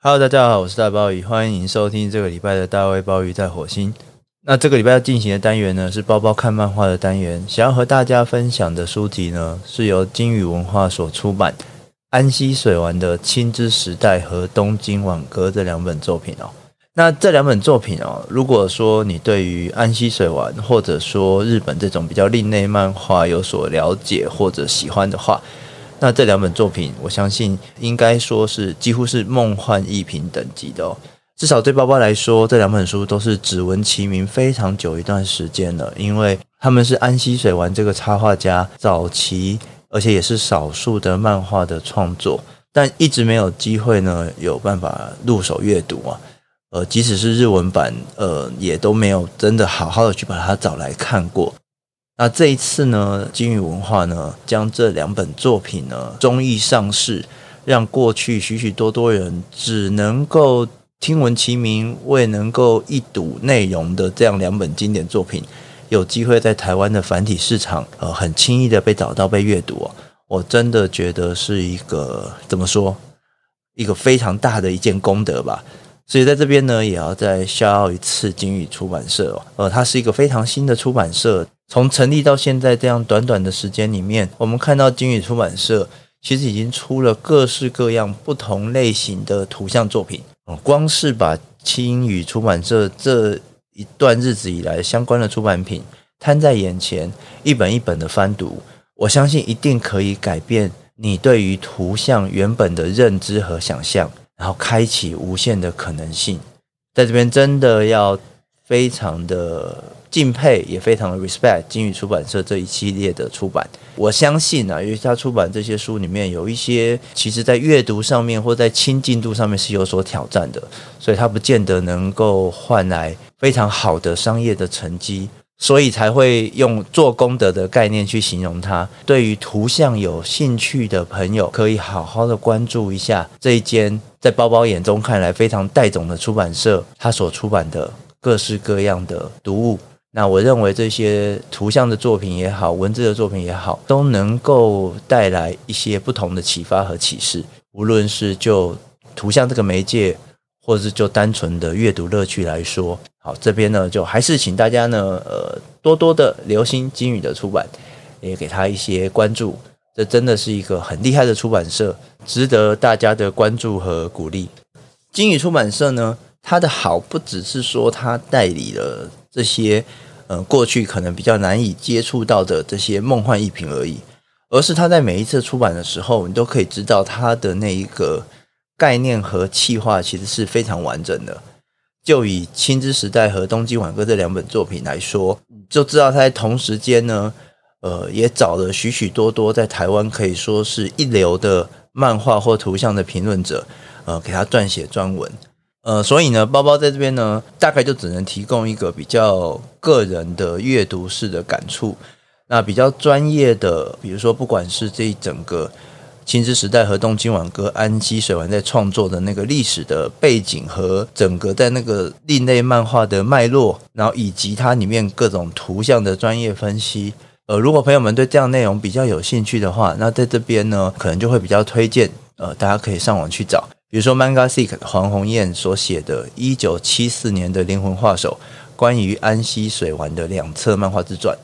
Hello，大家好，我是大鲍鱼，欢迎收听这个礼拜的大卫鲍鱼在火星。那这个礼拜要进行的单元呢，是包包看漫画的单元。想要和大家分享的书籍呢，是由金宇文化所出版安西水丸的《青之时代》和《东京挽歌》这两本作品哦。那这两本作品哦，如果说你对于安西水丸或者说日本这种比较另类漫画有所了解或者喜欢的话，那这两本作品，我相信应该说是几乎是梦幻一品等级的哦。至少对包包来说，这两本书都是只闻其名非常久一段时间了，因为他们是安西水丸这个插画家早期，而且也是少数的漫画的创作，但一直没有机会呢有办法入手阅读啊。呃，即使是日文版，呃，也都没有真的好好的去把它找来看过。那这一次呢，金宇文化呢，将这两本作品呢，中译上市，让过去许许多多人只能够听闻其名，未能够一睹内容的这样两本经典作品，有机会在台湾的繁体市场，呃，很轻易的被找到、被阅读。我真的觉得是一个怎么说，一个非常大的一件功德吧。所以在这边呢，也要再 shout out 一次金宇出版社哦，呃，它是一个非常新的出版社。从成立到现在这样短短的时间里面，我们看到金宇出版社其实已经出了各式各样不同类型的图像作品。光是把金宇出版社这一段日子以来相关的出版品摊在眼前，一本一本的翻读，我相信一定可以改变你对于图像原本的认知和想象，然后开启无限的可能性。在这边真的要非常的。敬佩也非常的 respect 金宇出版社这一系列的出版，我相信啊，因为他出版这些书里面有一些，其实在阅读上面或在亲近度上面是有所挑战的，所以他不见得能够换来非常好的商业的成绩，所以才会用做功德的概念去形容它。对于图像有兴趣的朋友，可以好好的关注一下这一间在包包眼中看来非常带种的出版社，他所出版的各式各样的读物。那我认为这些图像的作品也好，文字的作品也好，都能够带来一些不同的启发和启示。无论是就图像这个媒介，或者是就单纯的阅读乐趣来说，好，这边呢就还是请大家呢，呃，多多的留心金宇的出版，也给他一些关注。这真的是一个很厉害的出版社，值得大家的关注和鼓励。金宇出版社呢，它的好不只是说它代理了。这些呃，过去可能比较难以接触到的这些梦幻逸品而已，而是他在每一次出版的时候，你都可以知道他的那一个概念和企划其实是非常完整的。就以《青之时代》和《东京挽歌》这两本作品来说，就知道他在同时间呢，呃，也找了许许多多在台湾可以说是一流的漫画或图像的评论者，呃，给他撰写专文。呃，所以呢，包包在这边呢，大概就只能提供一个比较个人的阅读式的感触。那比较专业的，比如说，不管是这一整个《青之时代》和《东京晚歌》，安西水丸在创作的那个历史的背景和整个在那个另类漫画的脉络，然后以及它里面各种图像的专业分析。呃，如果朋友们对这样内容比较有兴趣的话，那在这边呢，可能就会比较推荐，呃，大家可以上网去找。比如说，Manga-Seek 黄鸿砚所写的《一九七四年的灵魂画手》，关于安西水丸的两册漫画自传，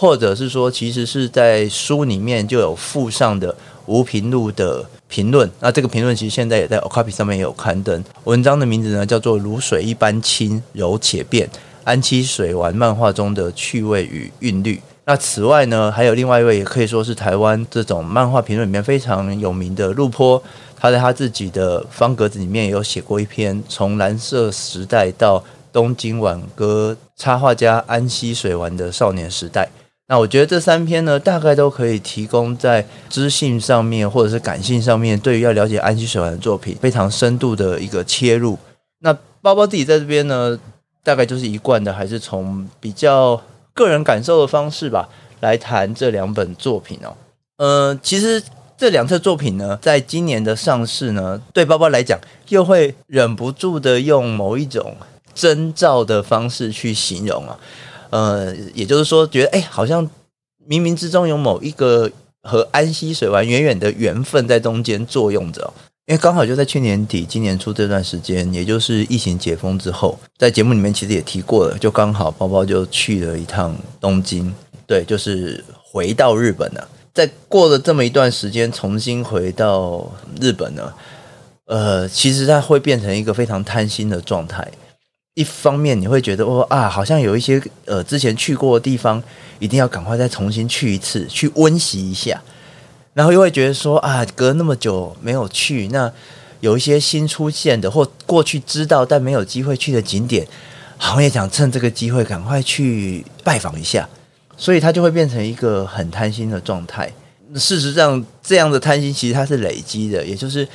或者是说，其实是在书里面就有附上的无评论的评论。那这个评论其实现在也在 Ocopy 上面也有刊登。文章的名字呢叫做《如水一般轻柔且变：安西水丸漫画中的趣味与韵律》。那此外呢，还有另外一位也可以说是台湾这种漫画评论里面非常有名的陆坡。他在他自己的方格子里面也有写过一篇，从蓝色时代到东京挽歌插画家安西水丸的少年时代。那我觉得这三篇呢，大概都可以提供在知性上面或者是感性上面，对于要了解安西水丸的作品非常深度的一个切入。那包包自己在这边呢，大概就是一贯的，还是从比较个人感受的方式吧，来谈这两本作品哦。呃，其实。这两册作品呢，在今年的上市呢，对包包来讲，又会忍不住的用某一种征兆的方式去形容啊，呃，也就是说，觉得哎，好像冥冥之中有某一个和安溪水丸远远的缘分在中间作用着。因为刚好就在去年底、今年初这段时间，也就是疫情解封之后，在节目里面其实也提过了，就刚好包包就去了一趟东京，对，就是回到日本了。在过了这么一段时间，重新回到日本呢，呃，其实它会变成一个非常贪心的状态。一方面你会觉得哦啊，好像有一些呃之前去过的地方，一定要赶快再重新去一次，去温习一下。然后又会觉得说啊，隔那么久没有去，那有一些新出现的或过去知道但没有机会去的景点，好像也想趁这个机会赶快去拜访一下，所以它就会变成一个很贪心的状态。事实上，这样的贪心其实它是累积的，也就是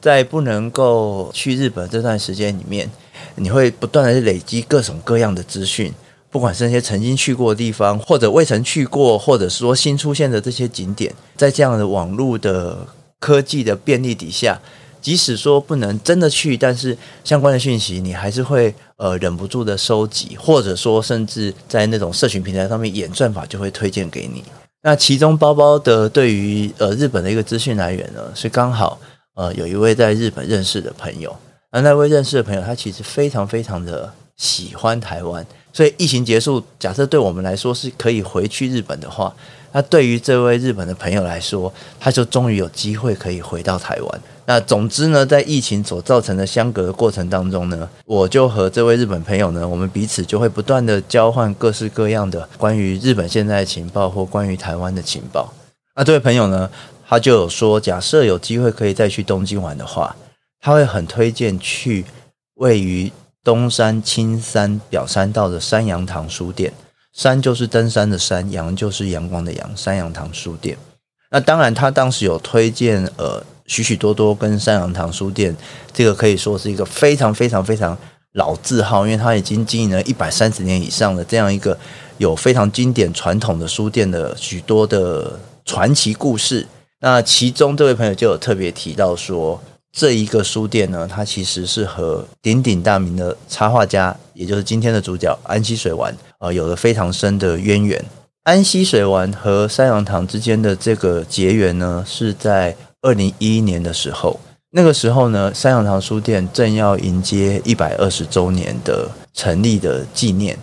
在不能够去日本这段时间里面，你会不断的累积各种各样的资讯。不管是那些曾经去过的地方，或者未曾去过，或者说新出现的这些景点，在这样的网络的科技的便利底下，即使说不能真的去，但是相关的讯息你还是会呃忍不住的收集，或者说甚至在那种社群平台上面演算法就会推荐给你。那其中包包的对于呃日本的一个资讯来源呢，是刚好呃有一位在日本认识的朋友，而那位认识的朋友他其实非常非常的喜欢台湾。所以疫情结束，假设对我们来说是可以回去日本的话，那对于这位日本的朋友来说，他就终于有机会可以回到台湾。那总之呢，在疫情所造成的相隔的过程当中呢，我就和这位日本朋友呢，我们彼此就会不断的交换各式各样的关于日本现在的情报或关于台湾的情报。那这位朋友呢，他就有说，假设有机会可以再去东京玩的话，他会很推荐去位于。东山青山表山道的山羊堂书店，山就是登山的山，阳就是阳光的阳，山羊堂书店。那当然，他当时有推荐呃许许多多跟山羊堂书店，这个可以说是一个非常非常非常老字号，因为他已经经营了一百三十年以上的这样一个有非常经典传统的书店的许多的传奇故事。那其中这位朋友就有特别提到说。这一个书店呢，它其实是和鼎鼎大名的插画家，也就是今天的主角安西水丸，呃，有了非常深的渊源。安西水丸和三羊堂之间的这个结缘呢，是在二零一一年的时候。那个时候呢，三羊堂书店正要迎接一百二十周年的成立的纪念。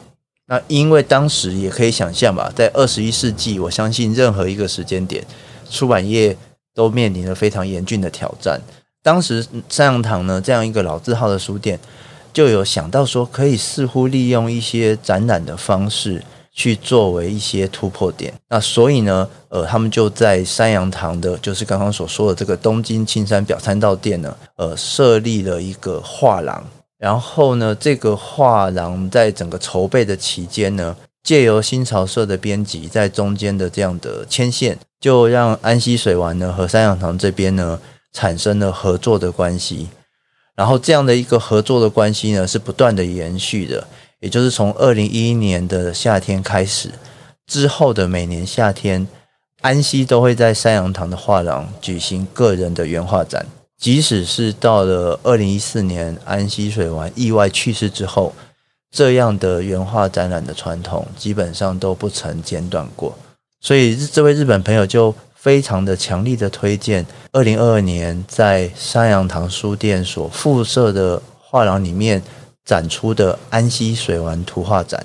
那因为当时也可以想象吧，在二十一世纪，我相信任何一个时间点，出版业都面临了非常严峻的挑战。当时三羊堂呢，这样一个老字号的书店，就有想到说，可以似乎利用一些展览的方式去作为一些突破点。那所以呢，呃，他们就在三羊堂的，就是刚刚所说的这个东京青山表参道店呢，呃，设立了一个画廊。然后呢，这个画廊在整个筹备的期间呢，借由新潮社的编辑在中间的这样的牵线，就让安西水丸呢和三羊堂这边呢。产生了合作的关系，然后这样的一个合作的关系呢，是不断的延续的，也就是从二零一一年的夏天开始，之后的每年夏天，安西都会在三洋堂的画廊举行个人的原画展，即使是到了二零一四年安西水丸意外去世之后，这样的原画展览的传统基本上都不曾间断过，所以这位日本朋友就。非常的强力的推荐，二零二二年在山羊堂书店所附设的画廊里面展出的安西水丸图画展。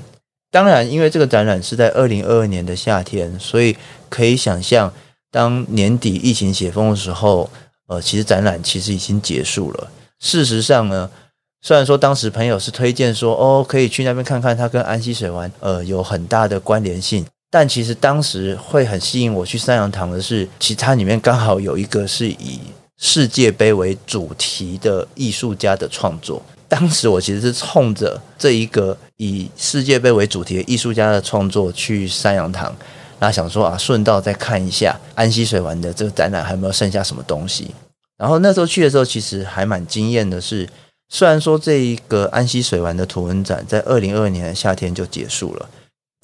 当然，因为这个展览是在二零二二年的夏天，所以可以想象，当年底疫情解封的时候，呃，其实展览其实已经结束了。事实上呢，虽然说当时朋友是推荐说，哦，可以去那边看看，它跟安西水丸呃有很大的关联性。但其实当时会很吸引我去三羊堂的是，其实它里面刚好有一个是以世界杯为主题的艺术家的创作。当时我其实是冲着这一个以世界杯为主题的艺术家的创作去三羊堂，那想说啊，顺道再看一下安溪水丸的这个展览还有没有剩下什么东西。然后那时候去的时候，其实还蛮惊艳的是，虽然说这一个安溪水丸的图文展在二零二二年的夏天就结束了。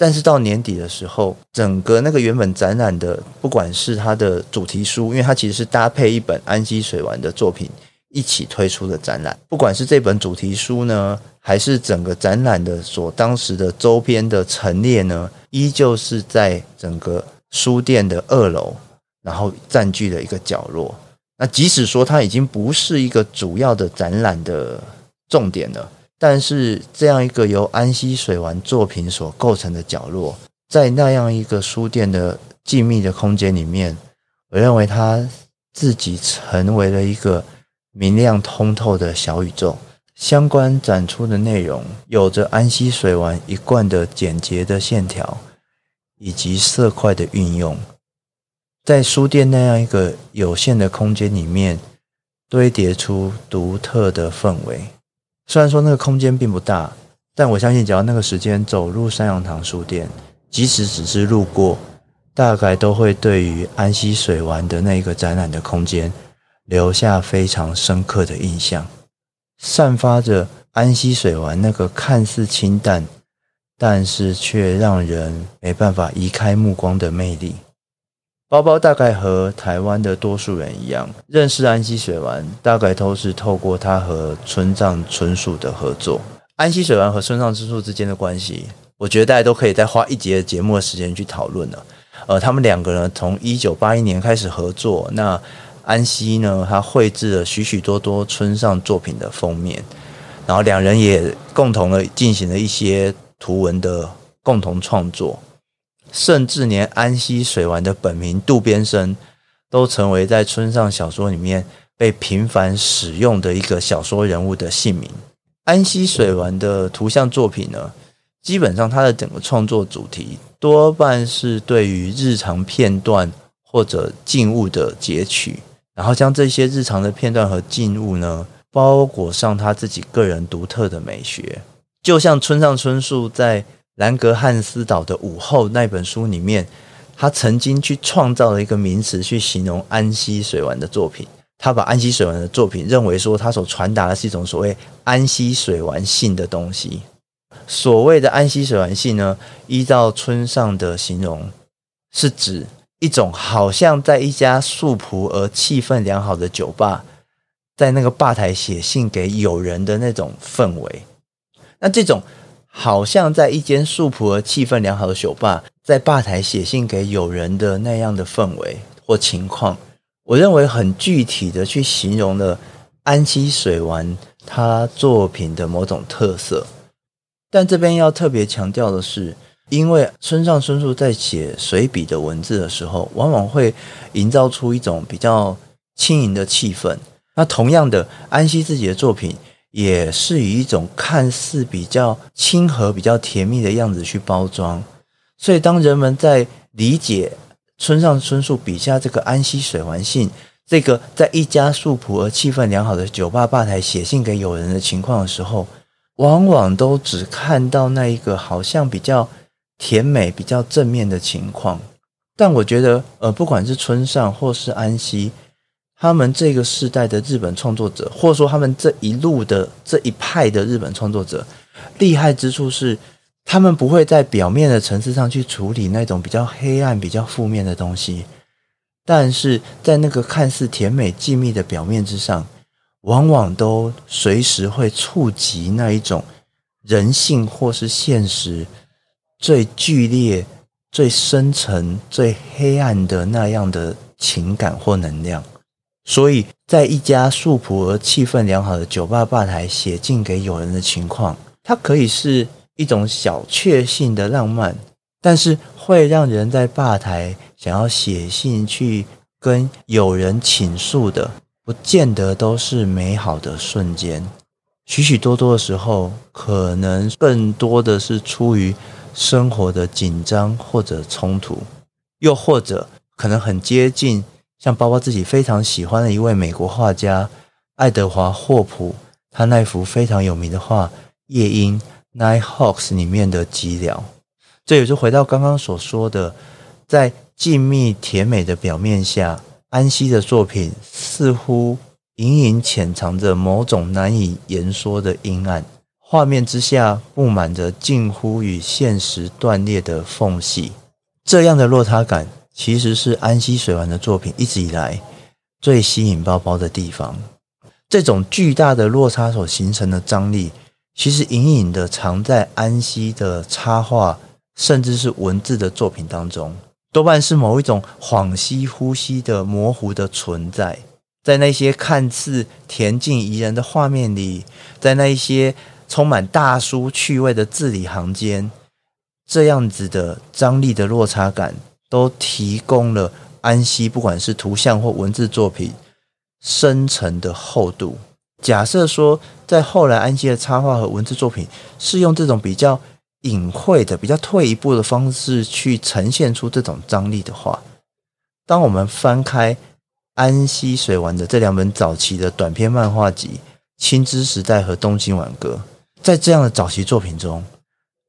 但是到年底的时候，整个那个原本展览的，不管是它的主题书，因为它其实是搭配一本安西水丸的作品一起推出的展览，不管是这本主题书呢，还是整个展览的所当时的周边的陈列呢，依旧是在整个书店的二楼，然后占据了一个角落。那即使说它已经不是一个主要的展览的重点了，但是这样一个由安溪水丸作品所构成的角落，在那样一个书店的静谧的空间里面，我认为它自己成为了一个明亮通透的小宇宙。相关展出的内容有着安溪水丸一贯的简洁的线条，以及色块的运用，在书店那样一个有限的空间里面，堆叠出独特的氛围。虽然说那个空间并不大，但我相信，只要那个时间走入三阳堂书店，即使只是路过，大概都会对于安溪水丸的那个展览的空间留下非常深刻的印象。散发着安溪水丸那个看似清淡，但是却让人没办法移开目光的魅力。包包大概和台湾的多数人一样，认识安溪水丸，大概都是透过他和村上春树的合作。安溪水丸和村上春树之间的关系，我觉得大家都可以再花一节节目的时间去讨论了。呃，他们两个人从一九八一年开始合作，那。安溪呢，他绘制了许许多多村上作品的封面，然后两人也共同的进行了一些图文的共同创作，甚至连安溪水丸的本名渡边生都成为在村上小说里面被频繁使用的一个小说人物的姓名。安溪水丸的图像作品呢，基本上他的整个创作主题多半是对于日常片段或者静物的截取。然后将这些日常的片段和静物呢，包裹上他自己个人独特的美学，就像村上春树在《兰格汉斯岛的午后》那本书里面，他曾经去创造了一个名词去形容安溪水丸的作品。他把安溪水丸的作品认为说，他所传达的是一种所谓安溪水丸性的东西。所谓的安溪水丸性呢，依照村上的形容，是指。一种好像在一家素朴而气氛良好的酒吧，在那个吧台写信给友人的那种氛围。那这种好像在一间素朴而气氛良好的酒吧，在吧台写信给友人的那样的氛围或情况，我认为很具体的去形容了安溪水丸他作品的某种特色。但这边要特别强调的是。因为村上春树在写随笔的文字的时候，往往会营造出一种比较轻盈的气氛。那同样的，安溪自己的作品也是以一种看似比较亲和、比较甜蜜的样子去包装。所以，当人们在理解村上春树笔下这个安溪水丸信，这个在一家素朴而气氛良好的酒吧吧台写信给友人的情况的时候，往往都只看到那一个好像比较。甜美比较正面的情况，但我觉得，呃，不管是村上或是安溪，他们这个世代的日本创作者，或者说他们这一路的这一派的日本创作者，厉害之处是，他们不会在表面的层次上去处理那种比较黑暗、比较负面的东西，但是在那个看似甜美、静谧的表面之上，往往都随时会触及那一种人性或是现实。最剧烈、最深沉、最黑暗的那样的情感或能量，所以在一家素朴而气氛良好的酒吧吧台写信给友人的情况，它可以是一种小确幸的浪漫，但是会让人在吧台想要写信去跟友人倾诉的，不见得都是美好的瞬间。许许多多的时候，可能更多的是出于。生活的紧张或者冲突，又或者可能很接近，像包包自己非常喜欢的一位美国画家爱德华霍普，他那幅非常有名的画《夜莺》（Nighthawks） 里面的寂寥。这也就回到刚刚所说的，在静谧甜美的表面下，安息的作品似乎隐隐潜藏着某种难以言说的阴暗。画面之下布满着近乎与现实断裂的缝隙，这样的落差感其实是安溪水丸的作品一直以来最吸引包包的地方。这种巨大的落差所形成的张力，其实隐隐的藏在安溪的插画，甚至是文字的作品当中，多半是某一种恍兮呼吸的模糊的存在。在那些看似恬静宜人的画面里，在那一些充满大叔趣味的字里行间，这样子的张力的落差感，都提供了安西不管是图像或文字作品深层的厚度。假设说，在后来安西的插画和文字作品是用这种比较隐晦的、比较退一步的方式去呈现出这种张力的话，当我们翻开安西水丸的这两本早期的短篇漫画集《青之时代》和《东京挽歌》，在这样的早期作品中，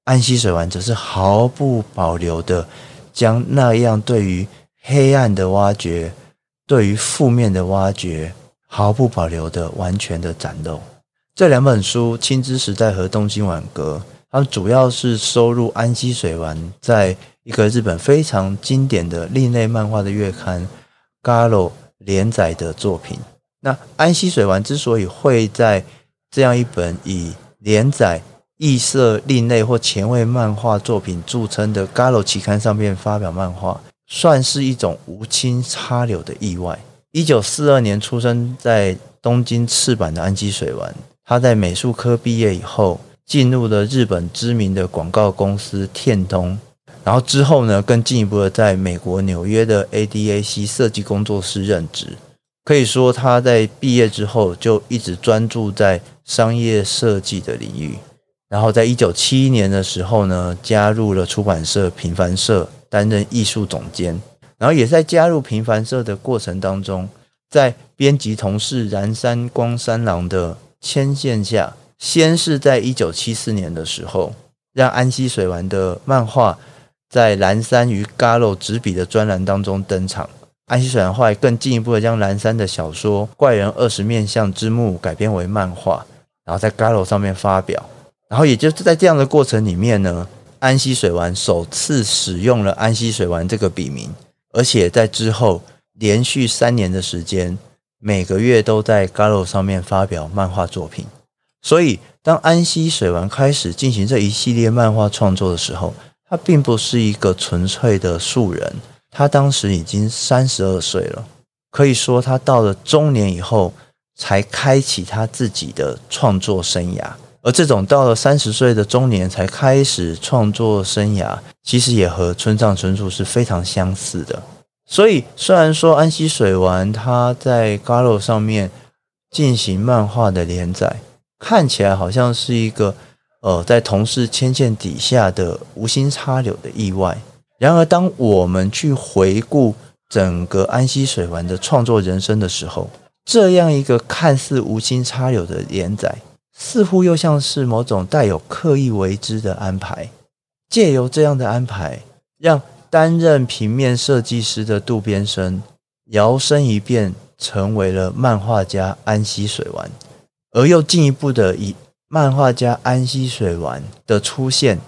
安西水丸则是毫不保留的将那样对于黑暗的挖掘、对于负面的挖掘。毫不保留的、完全的展露。这两本书《青之时代》和《东京挽歌》，它主要是收录安西水丸在一个日本非常经典的另类漫画的月刊《Garo》连载的作品。那安西水丸之所以会在这样一本以连载异色、另类或前卫漫画作品著称的《Garo》期刊上面发表漫画，算是一种无心插柳的意外。一九四二年出生在东京赤坂的安基水丸，他在美术科毕业以后，进入了日本知名的广告公司天东，然后之后呢，更进一步的在美国纽约的 ADAC 设计工作室任职。可以说，他在毕业之后就一直专注在商业设计的领域。然后，在一九七一年的时候呢，加入了出版社平凡社，担任艺术总监。然后也在加入平凡社的过程当中，在编辑同事岚山光三郎的牵线下，先是在一九七四年的时候，让安西水丸的漫画在蓝山与 Garo 执笔的专栏当中登场。安西水丸后来更进一步的将蓝山的小说《怪人二十面相之墓》改编为漫画，然后在 Garo 上面发表。然后也就是在这样的过程里面呢，安西水丸首次使用了安西水丸这个笔名。而且在之后连续三年的时间，每个月都在 Garo 上面发表漫画作品。所以，当安西水丸开始进行这一系列漫画创作的时候，他并不是一个纯粹的素人。他当时已经三十二岁了，可以说他到了中年以后才开启他自己的创作生涯。而这种到了三十岁的中年才开始创作生涯，其实也和村上春树是非常相似的。所以，虽然说安西水丸他在 Garo 上面进行漫画的连载，看起来好像是一个呃在同事牵线底下的无心插柳的意外。然而，当我们去回顾整个安西水丸的创作人生的时候，这样一个看似无心插柳的连载。似乎又像是某种带有刻意为之的安排，借由这样的安排，让担任平面设计师的渡边生摇身一变成为了漫画家安西水丸，而又进一步的以漫画家安西水丸的出现，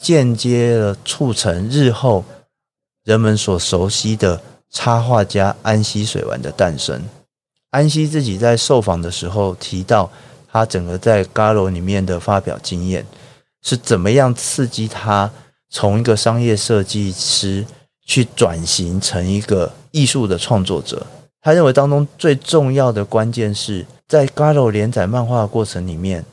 间接的促成日后人们所熟悉的插画家安西水丸的诞生。安西自己在受访的时候提到。他整个在 Garo 里面的发表经验是怎么样刺激他从一个商业设计师去转型成一个艺术的创作者？他认为当中最重要的关键是在 Garo 连载漫画的过程里面，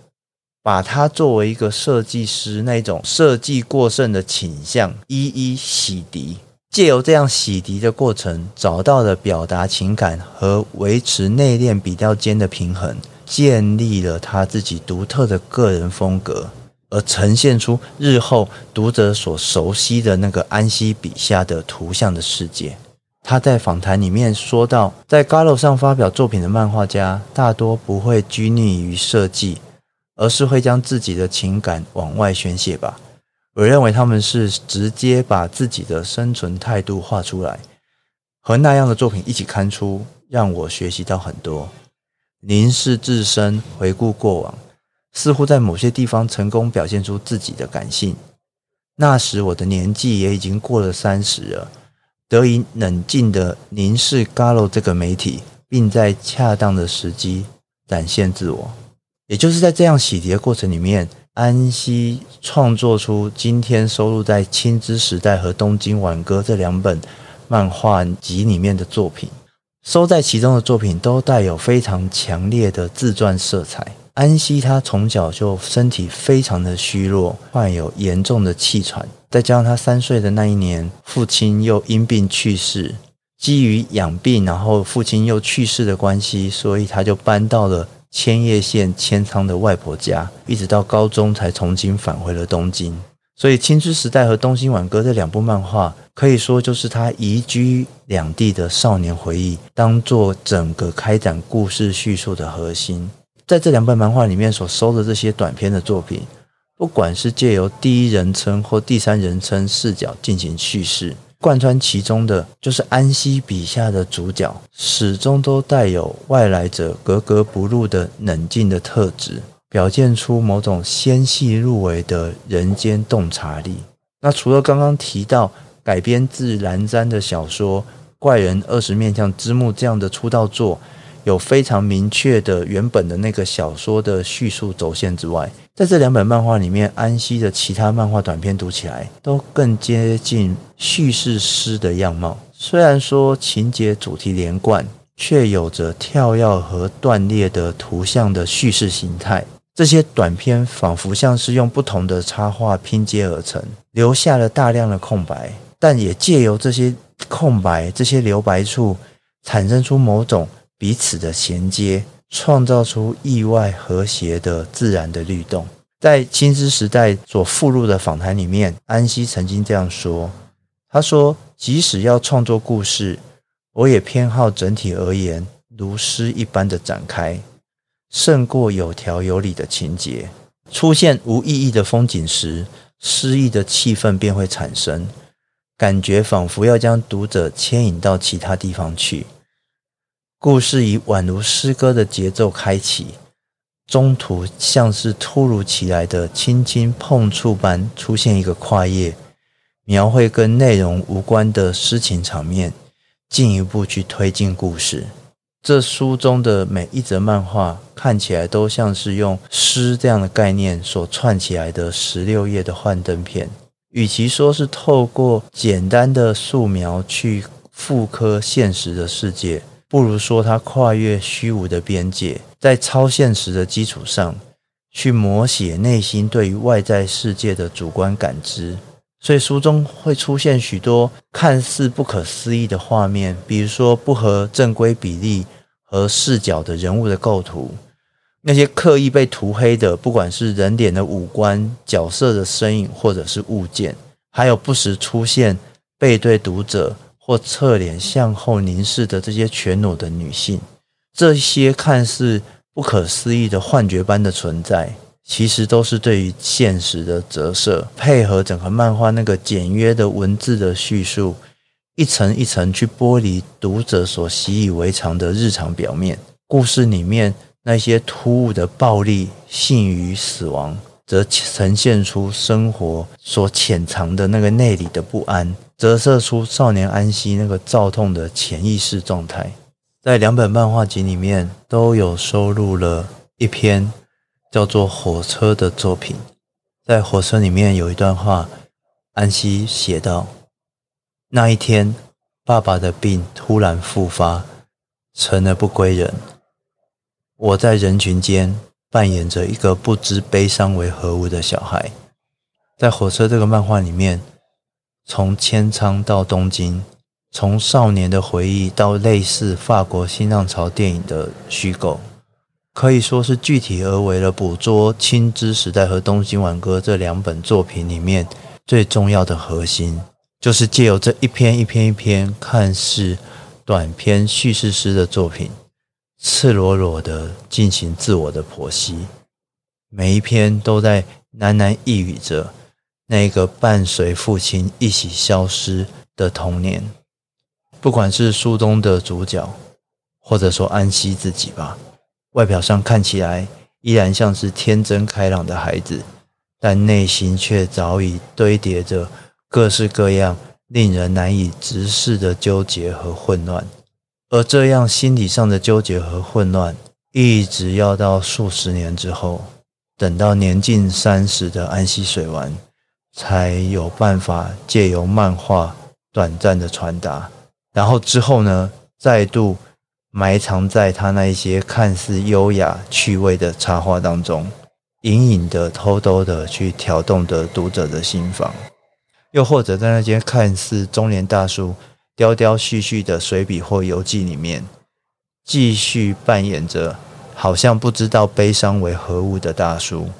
把他作为一个设计师那种设计过剩的倾向一一洗涤，借由这样洗涤的过程，找到了表达情感和维持内敛比较间的平衡。建立了他自己独特的个人风格，而呈现出日后读者所熟悉的那个安西笔下的图像的世界。他在访谈里面说到，在 Gallo 上发表作品的漫画家大多不会拘泥于设计，而是会将自己的情感往外宣泄吧。我认为他们是直接把自己的生存态度画出来，和那样的作品一起刊出，让我学习到很多。凝视自身，回顾过往，似乎在某些地方成功表现出自己的感性。那时我的年纪也已经过了三十了，得以冷静的凝视 Garo 这个媒体，并在恰当的时机展现自我。也就是在这样洗涤的过程里面，安西创作出今天收录在《青之时代》和《东京挽歌》这两本漫画集里面的作品。收在其中的作品都带有非常强烈的自传色彩。安西他从小就身体非常的虚弱，患有严重的气喘，再加上他三岁的那一年，父亲又因病去世。基于养病，然后父亲又去世的关系，所以他就搬到了千叶县千仓的外婆家，一直到高中才重新返回了东京。所以《青之时代》和《东京挽歌》这两部漫画，可以说就是他移居两地的少年回忆，当做整个开展故事叙述的核心。在这两本漫画里面所收的这些短篇的作品，不管是借由第一人称或第三人称视角进行叙事。贯穿其中的就是安西笔下的主角，始终都带有外来者格格不入的冷静的特质，表现出某种纤细入微的人间洞察力。那除了刚刚提到改编自岚山的小说《怪人二十面相之墓》这样的出道作，有非常明确的原本的那个小说的叙述轴线之外，在这两本漫画里面，安西的其他漫画短篇读起来都更接近叙事诗的样貌。虽然说情节主题连贯，却有着跳跃和断裂的图像的叙事形态。这些短片仿佛像是用不同的插画拼接而成，留下了大量的空白，但也借由这些空白、这些留白处，产生出某种。彼此的衔接，创造出意外和谐的自然的律动。在《青之时代》所附录的访谈里面，安西曾经这样说：“他说，即使要创作故事，我也偏好整体而言如诗一般的展开，胜过有条有理的情节。出现无意义的风景时，诗意的气氛便会产生，感觉仿佛要将读者牵引到其他地方去。”故事以宛如诗歌的节奏开启，中途像是突如其来的轻轻碰触般出现一个跨页，描绘跟内容无关的诗情场面，进一步去推进故事。这书中的每一则漫画看起来都像是用诗这样的概念所串起来的十六页的幻灯片。与其说是透过简单的素描去复刻现实的世界。不如说，它跨越虚无的边界，在超现实的基础上，去摹写内心对于外在世界的主观感知。所以书中会出现许多看似不可思议的画面，比如说不合正规比例和视角的人物的构图，那些刻意被涂黑的，不管是人脸的五官、角色的身影，或者是物件，还有不时出现背对读者。或侧脸向后凝视的这些全裸的女性，这些看似不可思议的幻觉般的存在，其实都是对于现实的折射，配合整个漫画那个简约的文字的叙述，一层一层去剥离读者所习以为常的日常表面。故事里面那些突兀的暴力、性与死亡，则呈现出生活所潜藏的那个内里的不安。折射出少年安息那个躁动的潜意识状态，在两本漫画集里面都有收录了一篇叫做《火车》的作品。在火车里面有一段话，安西写道：“那一天，爸爸的病突然复发，成了不归人。我在人群间扮演着一个不知悲伤为何物的小孩。”在火车这个漫画里面。从千仓到东京，从少年的回忆到类似法国新浪潮电影的虚构，可以说是具体而为了捕捉《青之时代》和《东京挽歌》这两本作品里面最重要的核心，就是借由这一篇一篇一篇看似短篇叙事诗的作品，赤裸裸的进行自我的剖析，每一篇都在喃喃呓语着。那个伴随父亲一起消失的童年，不管是书中的主角，或者说安息自己吧，外表上看起来依然像是天真开朗的孩子，但内心却早已堆叠着各式各样令人难以直视的纠结和混乱。而这样心理上的纠结和混乱，一直要到数十年之后，等到年近三十的安西水丸。才有办法借由漫画短暂的传达，然后之后呢，再度埋藏在他那一些看似优雅趣味的插画当中，隐隐的、偷偷的去挑动着读者的心房，又或者在那些看似中年大叔雕雕絮絮的随笔或游记里面，继续扮演着好像不知道悲伤为何物的大叔，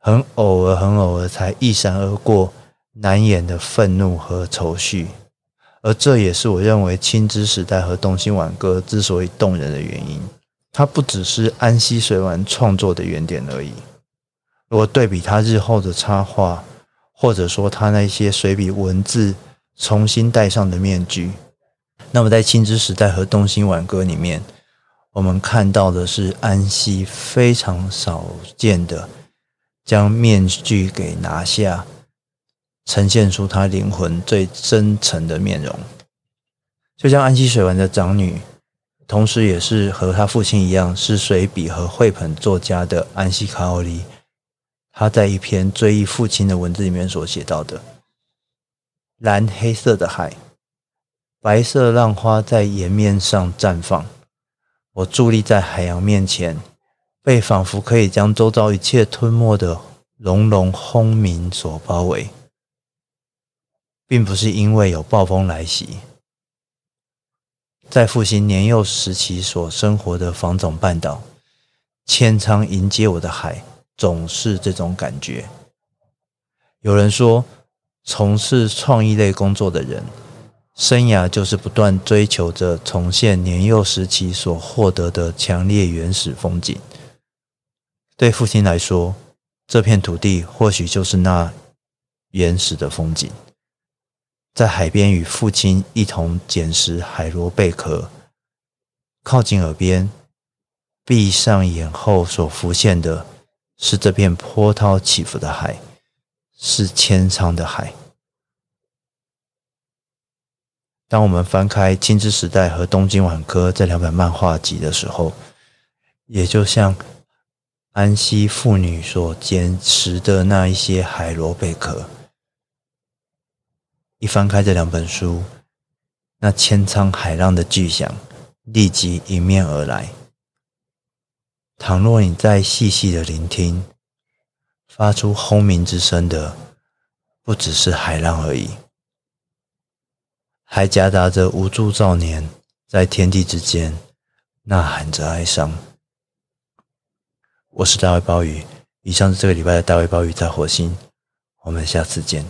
很偶尔、很偶尔才一闪而过难掩的愤怒和愁绪。而这也是我认为《青之时代》和《东京挽歌》之所以动人的原因。它不只是安西水丸创作的原点而已。如果对比他日后的插画，或者说他那些随笔文字重新戴上的面具，那么在《青之时代》和《东京挽歌》里面，我们看到的是安西非常少见的将面具给拿下。呈现出他灵魂最真诚的面容，就像安西水丸的长女，同时也是和他父亲一样是水笔和绘本作家的安西卡奥里，他在一篇追忆父亲的文字里面所写到的：蓝黑色的海，白色浪花在岩面上绽放，我伫立在海洋面前，被仿佛可以将周遭一切吞没的隆隆轰鸣所包围。并不是因为有暴风来袭，在父亲年幼时期所生活的房总半岛，千仓迎接我的海，总是这种感觉。有人说，从事创意类工作的人，生涯就是不断追求着重现年幼时期所获得的强烈原始风景。对父亲来说，这片土地或许就是那原始的风景。在海边与父亲一同捡拾海螺贝壳，靠近耳边，闭上眼后所浮现的是这片波涛起伏的海，是千仓的海。当我们翻开《青之时代》和《东京挽歌》这两本漫画集的时候，也就像安西妇女所捡拾的那一些海螺贝壳。一翻开这两本书，那千仓海浪的巨响立即迎面而来。倘若你再细细的聆听，发出轰鸣之声的不只是海浪而已，还夹杂着无助少年在天地之间呐喊着哀伤。我是大卫鲍鱼，以上是这个礼拜的大卫鲍鱼在火星，我们下次见。